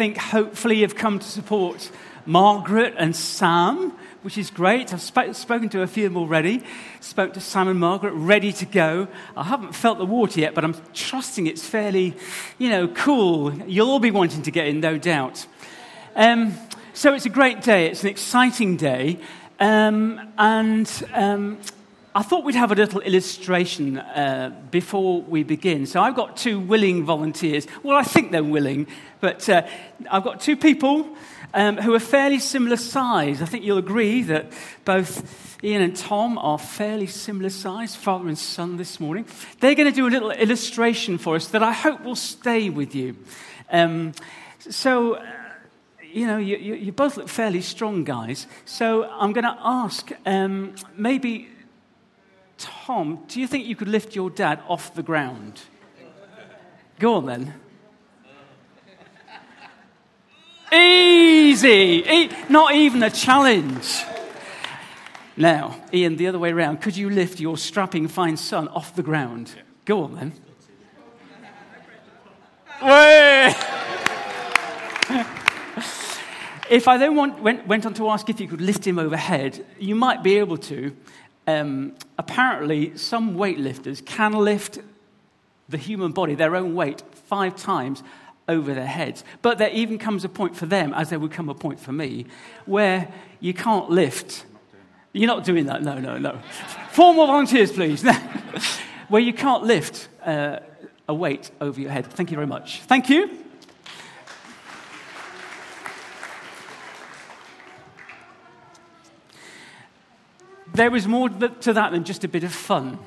think, hopefully, you've come to support Margaret and Sam, which is great. I've sp- spoken to a few of them already. Spoke to Sam and Margaret, ready to go. I haven't felt the water yet, but I'm trusting it's fairly, you know, cool. You'll all be wanting to get in, no doubt. Um, so it's a great day. It's an exciting day. Um, and um, I thought we'd have a little illustration uh, before we begin. So I've got two willing volunteers. Well, I think they're willing, but uh, I've got two people um, who are fairly similar size. I think you'll agree that both Ian and Tom are fairly similar size, father and son this morning. They're going to do a little illustration for us that I hope will stay with you. Um, so, uh, you know, you, you, both look fairly strong, guys. So I'm going to ask um, maybe Tom, do you think you could lift your dad off the ground? Go on then. Easy. E- not even a challenge. Now, Ian, the other way around. Could you lift your strapping fine son off the ground? Go on then. if I then went on to ask if you could lift him overhead, you might be able to, um, apparently, some weightlifters can lift the human body, their own weight, five times over their heads. But there even comes a point for them, as there would come a point for me, where you can't lift. You're not doing that, no, no, no. Four more volunteers, please. where you can't lift uh, a weight over your head. Thank you very much. Thank you. There was more to that than just a bit of fun.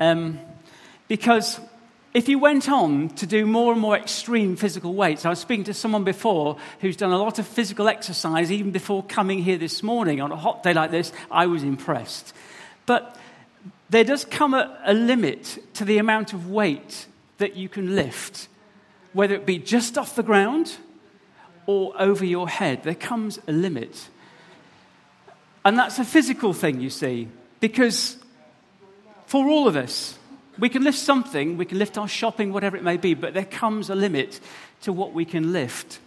Um, because if you went on to do more and more extreme physical weights, I was speaking to someone before who's done a lot of physical exercise even before coming here this morning. On a hot day like this, I was impressed. But there does come a, a limit to the amount of weight that you can lift, whether it be just off the ground or over your head. There comes a limit. And that's a physical thing, you see, because for all of us, we can lift something, we can lift our shopping, whatever it may be, but there comes a limit to what we can lift.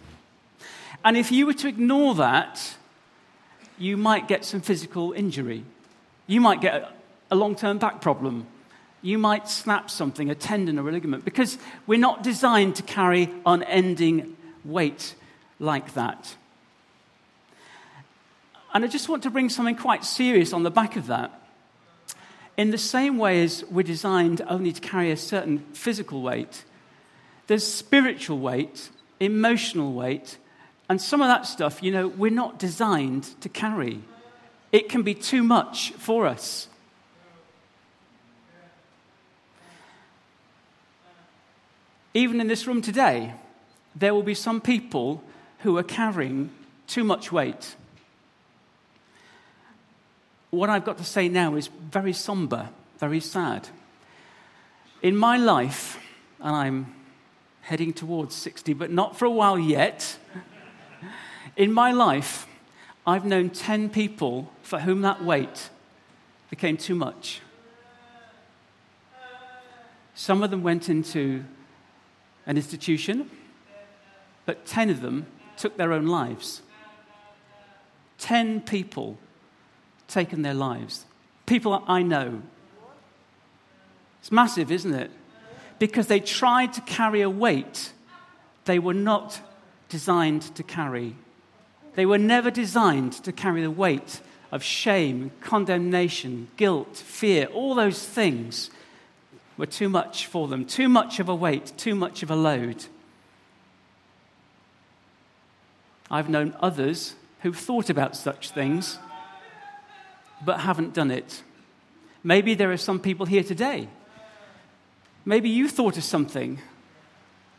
And if you were to ignore that, you might get some physical injury. You might get a long term back problem. You might snap something, a tendon or a ligament, because we're not designed to carry unending weight like that. And I just want to bring something quite serious on the back of that. In the same way as we're designed only to carry a certain physical weight, there's spiritual weight, emotional weight, and some of that stuff, you know, we're not designed to carry. It can be too much for us. Even in this room today, there will be some people who are carrying too much weight what I've got to say now is very somber, very sad. In my life, and I'm heading towards 60, but not for a while yet, in my life, I've known 10 people for whom that weight became too much. Some of them went into an institution, but 10 of them took their own lives. 10 people taken their lives. People I know. It's massive, isn't it? Because they tried to carry a weight they were not designed to carry. They were never designed to carry the weight of shame, condemnation, guilt, fear. All those things were too much for them, too much of a weight, too much of a load. I've known others who've thought about such things but haven't done it. Maybe there are some people here today. Maybe you thought of something.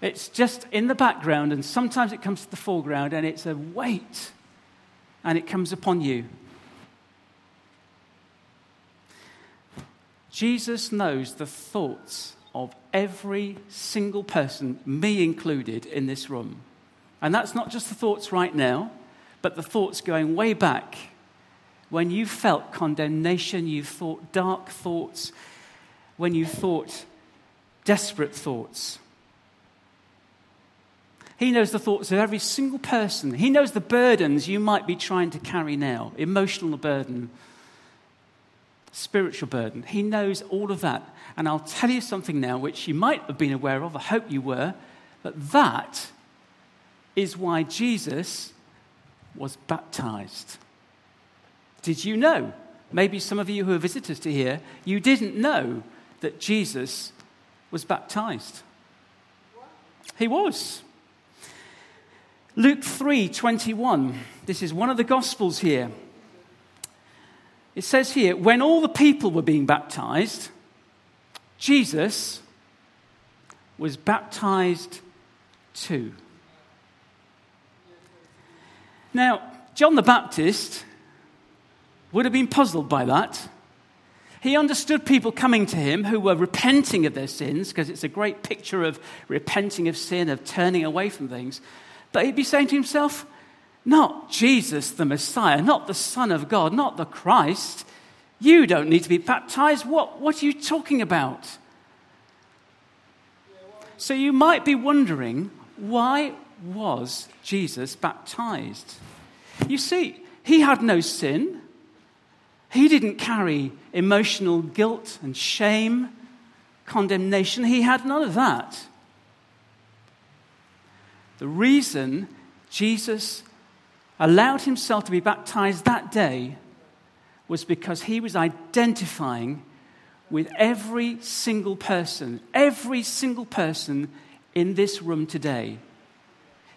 It's just in the background, and sometimes it comes to the foreground, and it's a weight, and it comes upon you. Jesus knows the thoughts of every single person, me included, in this room. And that's not just the thoughts right now, but the thoughts going way back when you felt condemnation, you thought dark thoughts, when you thought desperate thoughts. He knows the thoughts of every single person. He knows the burdens you might be trying to carry now emotional burden, spiritual burden. He knows all of that. And I'll tell you something now which you might have been aware of. I hope you were. But that is why Jesus was baptized. Did you know? Maybe some of you who are visitors to here, you didn't know that Jesus was baptized. He was. Luke 3 21. This is one of the Gospels here. It says here, when all the people were being baptized, Jesus was baptized too. Now, John the Baptist would have been puzzled by that. He understood people coming to him who were repenting of their sins, because it's a great picture of repenting of sin, of turning away from things. But he'd be saying to himself, not Jesus the Messiah, not the Son of God, not the Christ. You don't need to be baptized. What, what are you talking about? So you might be wondering why was Jesus baptized? You see, he had no sin. He didn't carry emotional guilt and shame, condemnation. He had none of that. The reason Jesus allowed himself to be baptized that day was because he was identifying with every single person, every single person in this room today.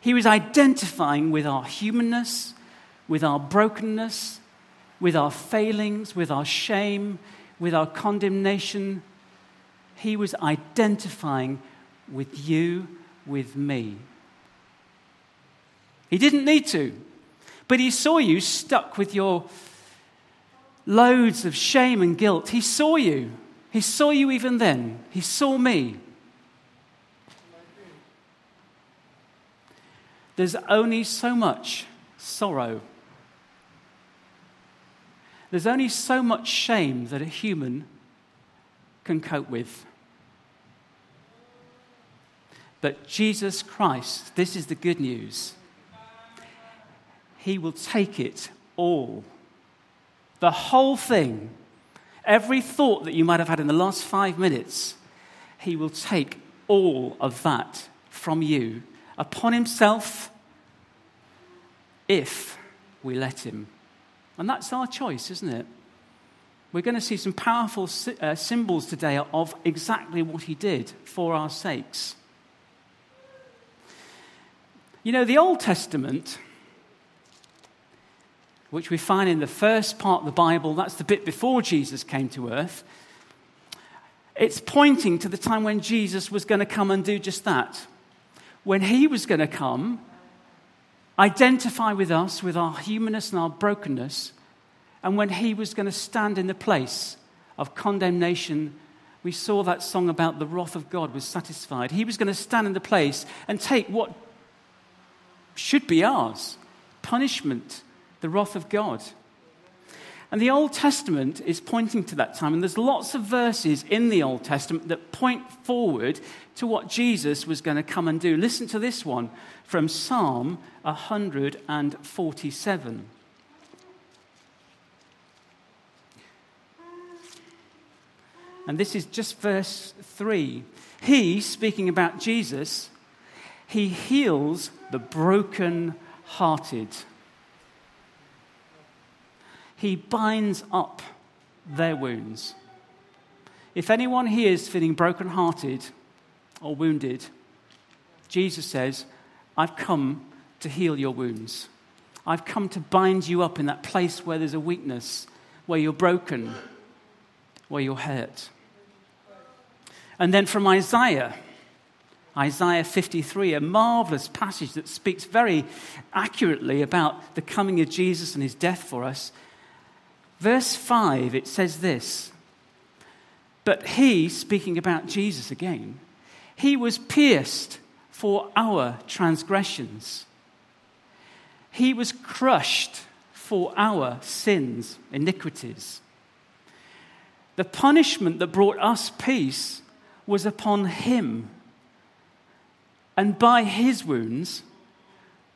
He was identifying with our humanness, with our brokenness, with our failings, with our shame, with our condemnation. He was identifying with you, with me. He didn't need to, but he saw you stuck with your loads of shame and guilt. He saw you. He saw you even then. He saw me. There's only so much sorrow there's only so much shame that a human can cope with. But Jesus Christ, this is the good news. He will take it all. The whole thing. Every thought that you might have had in the last five minutes, He will take all of that from you upon Himself if we let Him. And that's our choice, isn't it? We're going to see some powerful uh, symbols today of exactly what he did for our sakes. You know, the Old Testament, which we find in the first part of the Bible, that's the bit before Jesus came to earth, it's pointing to the time when Jesus was going to come and do just that. When he was going to come identify with us, with our humanness and our brokenness, and when he was going to stand in the place of condemnation, we saw that song about the wrath of God was satisfied. He was going to stand in the place and take what should be ours punishment, the wrath of God. And the Old Testament is pointing to that time, and there's lots of verses in the Old Testament that point forward to what Jesus was going to come and do. Listen to this one from Psalm 147. And this is just verse 3. He, speaking about Jesus, he heals the broken hearted he binds up their wounds. If anyone here is feeling brokenhearted or wounded, Jesus says, I've come to heal your wounds. I've come to bind you up in that place where there's a weakness, where you're broken, where you're hurt. And then from Isaiah, Isaiah 53, a marvelous passage that speaks very accurately about the coming of Jesus and his death for us. Verse 5, it says this But he, speaking about Jesus again, he was pierced for our transgressions, he was crushed for our sins, iniquities. The punishment that brought us peace was upon him. And by his wounds,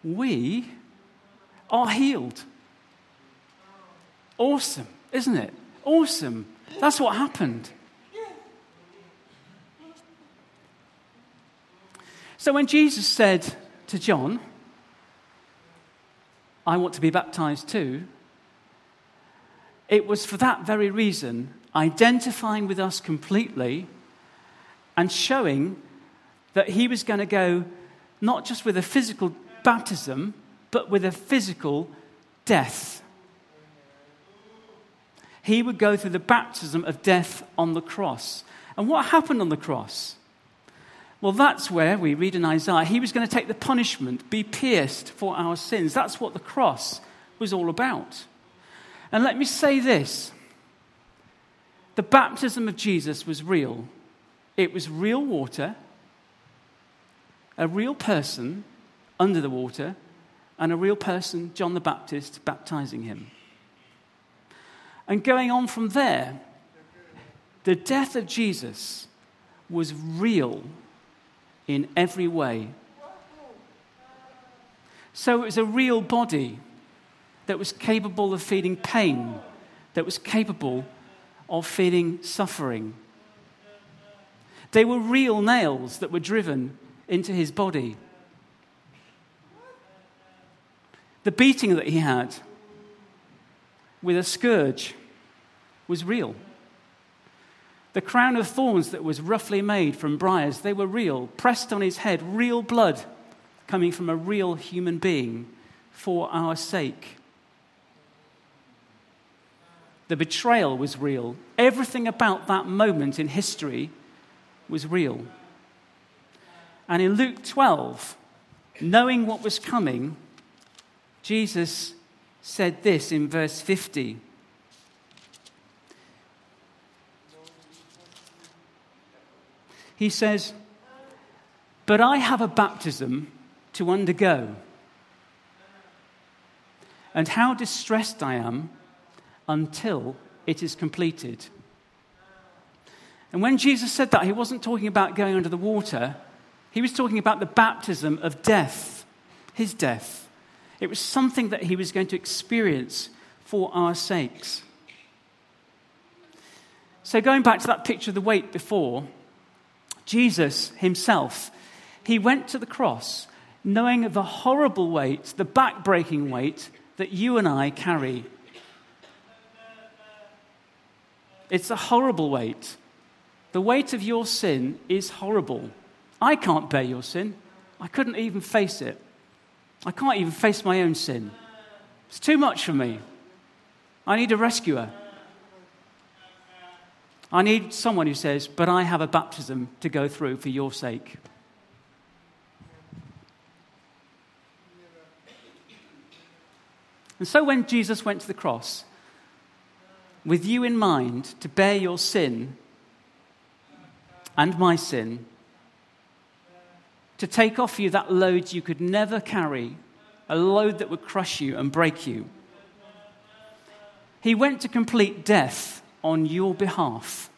we are healed. Awesome, isn't it? Awesome. That's what happened. So when Jesus said to John, I want to be baptized too, it was for that very reason, identifying with us completely and showing that he was going to go not just with a physical baptism, but with a physical death. He would go through the baptism of death on the cross. And what happened on the cross? Well, that's where we read in Isaiah, he was going to take the punishment, be pierced for our sins. That's what the cross was all about. And let me say this the baptism of Jesus was real. It was real water, a real person under the water, and a real person, John the Baptist, baptizing him. And going on from there, the death of Jesus was real in every way. So it was a real body that was capable of feeling pain, that was capable of feeling suffering. They were real nails that were driven into his body. The beating that he had with a scourge was real. The crown of thorns that was roughly made from briars, they were real, pressed on his head, real blood coming from a real human being for our sake. The betrayal was real. Everything about that moment in history was real. And in Luke 12, knowing what was coming, Jesus said this in verse 50. He says, But I have a baptism to undergo. And how distressed I am until it is completed. And when Jesus said that, he wasn't talking about going under the water, he was talking about the baptism of death, his death. It was something that he was going to experience for our sakes. So, going back to that picture of the weight before, Jesus himself, he went to the cross knowing the horrible weight, the back-breaking weight that you and I carry. It's a horrible weight. The weight of your sin is horrible. I can't bear your sin. I couldn't even face it. I can't even face my own sin. It's too much for me. I need a rescuer. I need someone who says, But I have a baptism to go through for your sake. And so when Jesus went to the cross, with you in mind to bear your sin and my sin, to take off you that load you could never carry, a load that would crush you and break you. He went to complete death on your behalf.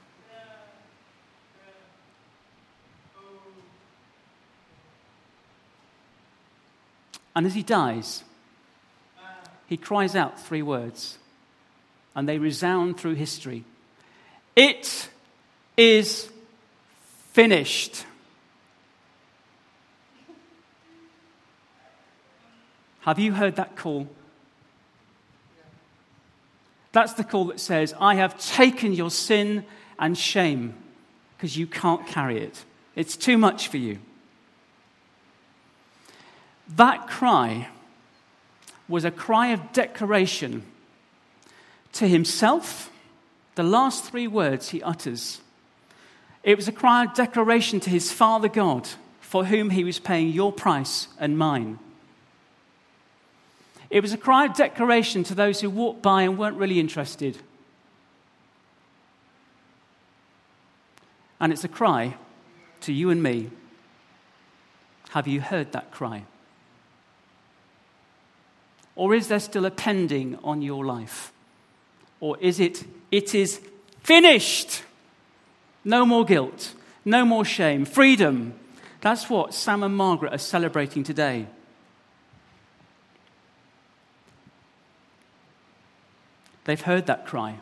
And as he dies, he cries out three words and they resound through history. It is finished. Have you heard that call? That's the call that says, I have taken your sin and shame because you can't carry it. It's too much for you. That cry was a cry of declaration to himself, the last three words he utters. It was a cry of declaration to his Father God, for whom he was paying your price and mine. It was a cry of declaration to those who walked by and weren't really interested. And it's a cry to you and me. Have you heard that cry? Or is there still a pending on your life? Or is it, it is finished? No more guilt, no more shame, freedom, That's what Sam and Margaret are celebrating today. They've heard that cry.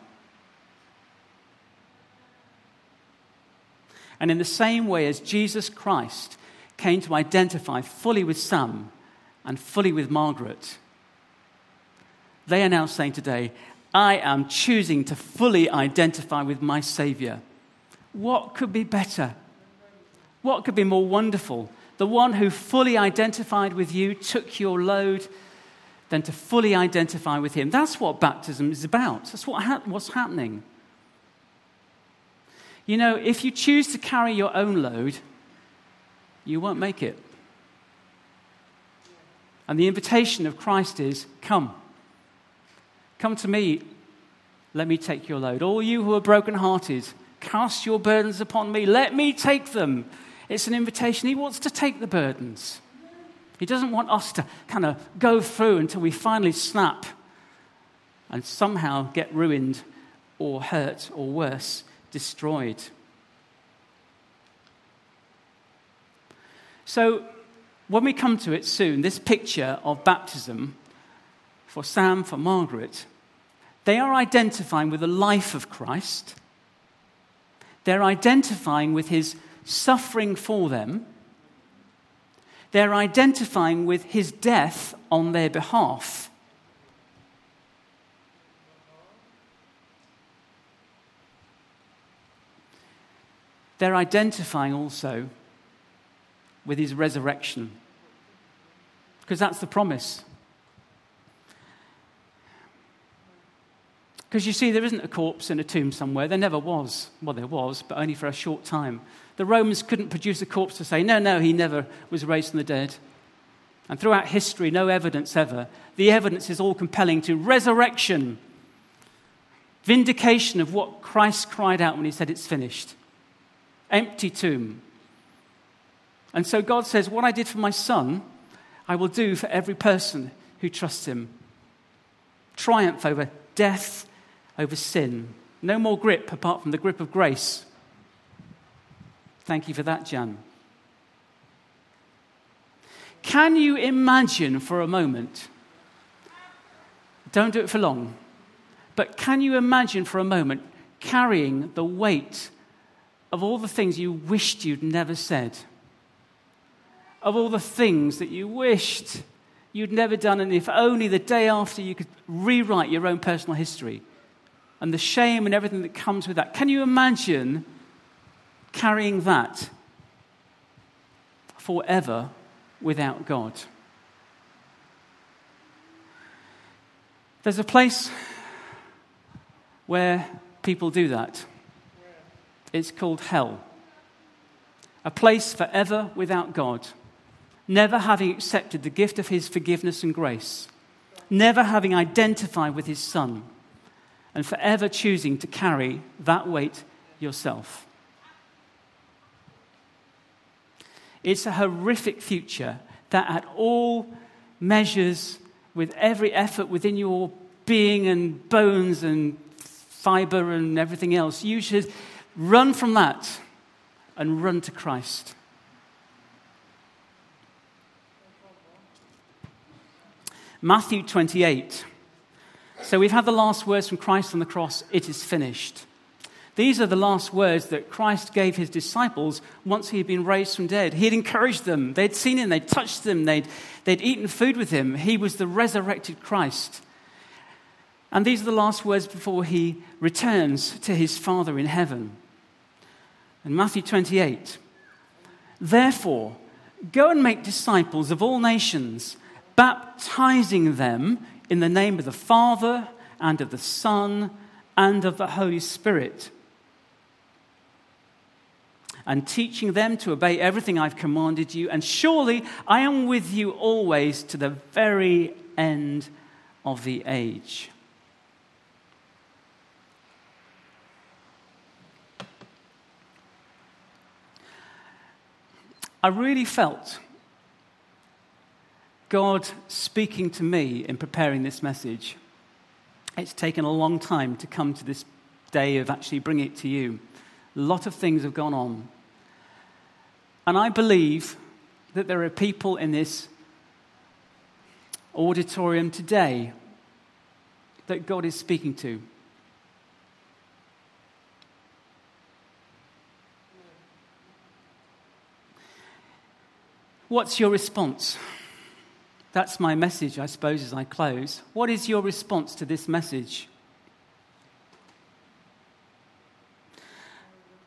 And in the same way as Jesus Christ came to identify fully with Sam and fully with Margaret, they are now saying today, I am choosing to fully identify with my Savior. What could be better? What could be more wonderful? The one who fully identified with you, took your load, than to fully identify with Him. That's what baptism is about. That's what ha- what's happening. You know, if you choose to carry your own load, you won't make it. And the invitation of Christ is come. Come to me, let me take your load. All you who are brokenhearted, cast your burdens upon me, let me take them. It's an invitation. He wants to take the burdens. He doesn't want us to kind of go through until we finally snap and somehow get ruined or hurt or worse, destroyed. So, when we come to it soon, this picture of baptism for Sam, for Margaret, they are identifying with the life of Christ. They're identifying with his suffering for them they're identifying with his death on their behalf. They're identifying also with his resurrection. Because that's the promise. Because you see, there isn't a corpse in a tomb somewhere. There never was. Well, there was, but only for a short time. The Romans couldn't produce a corpse to say, no, no, he never was raised from the dead. And throughout history, no evidence ever. The evidence is all compelling to resurrection, vindication of what Christ cried out when he said, It's finished. Empty tomb. And so God says, What I did for my son, I will do for every person who trusts him. Triumph over death over sin. No more grip apart from the grip of grace. Thank you for that, Jan. Can you imagine for a moment? Don't do it for long. But can you imagine for a moment carrying the weight of all the things you wished you'd never said? Of all the things that you wished you'd never done, and if only the day after you could rewrite your own personal history? And the shame and everything that comes with that. Can you imagine carrying that forever without God? There's a place where people do that. It's called hell. A place forever without God, never having accepted the gift of His forgiveness and grace, never having identified with His Son and forever choosing to carry that weight yourself. It's a horrific future that, at all measures, with every effort within your being and bones and fiber and everything else, you should run from that and run to Christ. Matthew 28 so we've had the last words from Christ on the cross it is finished. These are the last words that Christ gave his disciples once he had been raised from dead. He had encouraged them. They'd seen him, they'd touched him, they'd, they'd eaten food with him. He was the resurrected Christ. And these are the last words before he returns to his Father in heaven. In Matthew 28, therefore, go and make disciples of all nations, baptizing them in the name of the Father and of the Son and of the Holy Spirit, and teaching them to obey everything I've commanded you. And surely I am with you always to the very end of the age. I really felt God speaking to me in preparing this message. It's taken a long time to come to this day of actually bringing it to you. A lot of things have gone on. And I believe that there are people in this auditorium today that God is speaking to. What's your response? That's my message, I suppose, as I close. What is your response to this message?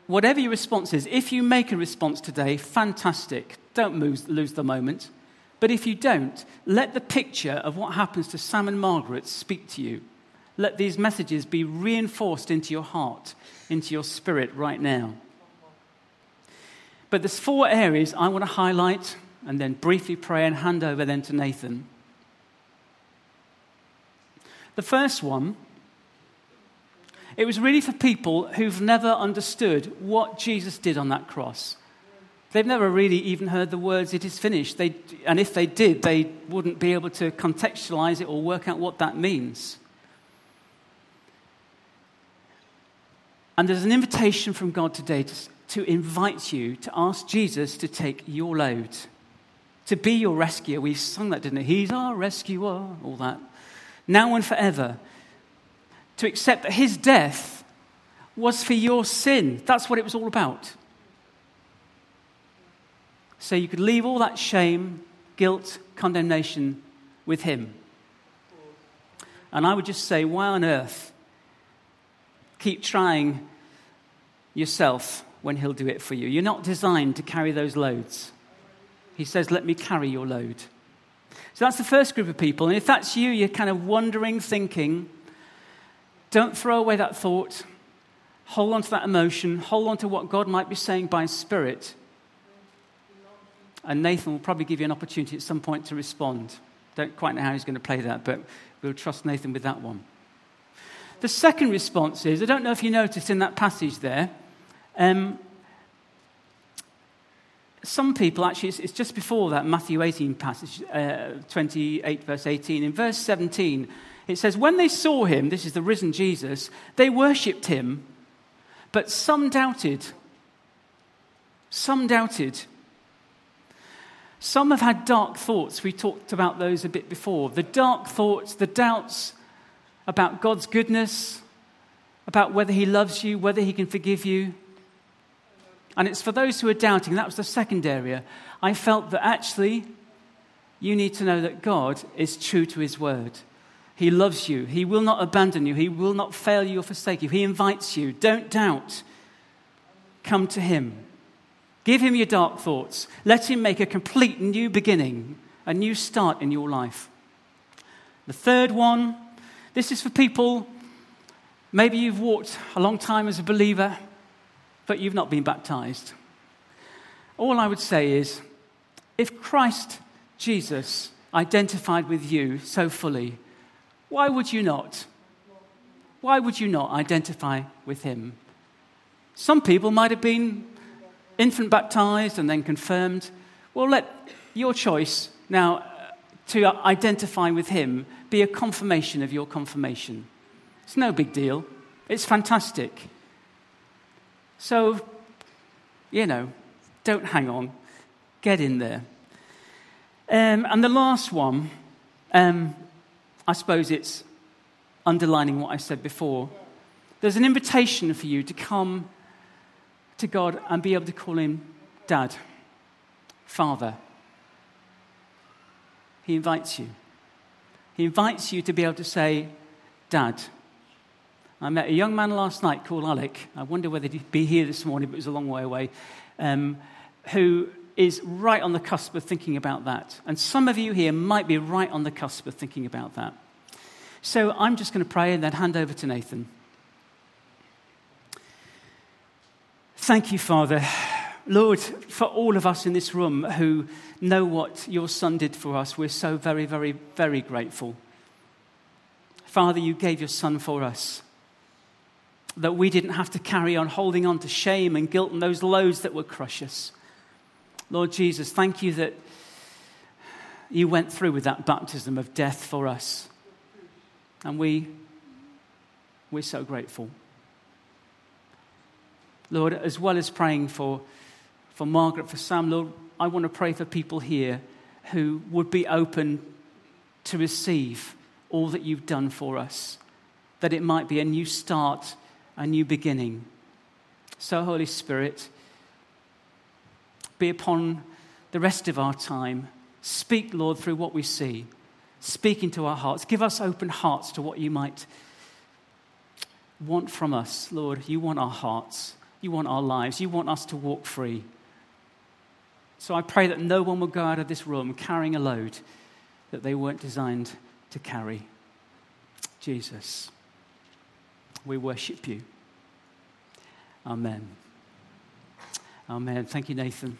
Whatever your response is, if you make a response today, fantastic. Don't lose, lose the moment. But if you don't, let the picture of what happens to Sam and Margaret speak to you. Let these messages be reinforced into your heart, into your spirit right now. But there's four areas I want to highlight and then briefly pray and hand over then to Nathan. The first one, it was really for people who've never understood what Jesus did on that cross. They've never really even heard the words, it is finished. They, and if they did, they wouldn't be able to contextualize it or work out what that means. And there's an invitation from God today to, to invite you to ask Jesus to take your load to be your rescuer. We sung that, didn't we? He's our rescuer, all that. Now and forever. To accept that his death was for your sin. That's what it was all about. So you could leave all that shame, guilt, condemnation with him. And I would just say, why on earth keep trying yourself when he'll do it for you? You're not designed to carry those loads. He says, Let me carry your load. So that's the first group of people. And if that's you, you're kind of wondering, thinking, don't throw away that thought. Hold on to that emotion. Hold on to what God might be saying by Spirit. And Nathan will probably give you an opportunity at some point to respond. Don't quite know how he's going to play that, but we'll trust Nathan with that one. The second response is I don't know if you noticed in that passage there, um, some people, actually, it's, just before that Matthew 18 passage, uh, 28, verse 18. In verse 17, it says, When they saw him, this is the risen Jesus, they worshipped him, but some doubted. Some doubted. Some have had dark thoughts. We talked about those a bit before. The dark thoughts, the doubts about God's goodness, about whether he loves you, whether he can forgive you. And it's for those who are doubting, that was the second area. I felt that actually you need to know that God is true to his word. He loves you. He will not abandon you. He will not fail you or forsake you. He invites you. Don't doubt. Come to him. Give him your dark thoughts. Let him make a complete new beginning, a new start in your life. The third one this is for people, maybe you've walked a long time as a believer but you've not been baptized. All I would say is if Christ Jesus identified with you so fully, why would you not? Why would you not identify with him? Some people might have been infant baptized and then confirmed. Well, let your choice now uh, to identify with him be a confirmation of your confirmation. It's no big deal. It's fantastic. So, you know, don't hang on, get in there. Um, and the last one, um, I suppose it's underlining what I said before. There's an invitation for you to come to God and be able to call him Dad, Father. He invites you. He invites you to be able to say, Dad. I met a young man last night called Alec. I wonder whether he'd be here this morning, but it was a long way away. Um, who is right on the cusp of thinking about that. And some of you here might be right on the cusp of thinking about that. So I'm just going to pray and then hand over to Nathan. Thank you, Father. Lord, for all of us in this room who know what your Son did for us, we're so very, very, very grateful. Father, you gave your Son for us that we didn't have to carry on holding on to shame and guilt and those loads that would crush us. Lord Jesus, thank you that you went through with that baptism of death for us. And we, we're so grateful. Lord, as well as praying for, for Margaret, for Sam, Lord, I want to pray for people here who would be open to receive all that you've done for us, that it might be a new start, a new beginning. So, Holy Spirit, be upon the rest of our time. Speak, Lord, through what we see. Speak into our hearts. Give us open hearts to what you might want from us, Lord. You want our hearts. You want our lives. You want us to walk free. So I pray that no one will go out of this room carrying a load that they weren't designed to carry. Jesus, we worship you. Amen. Amen. Thank you, Nathan.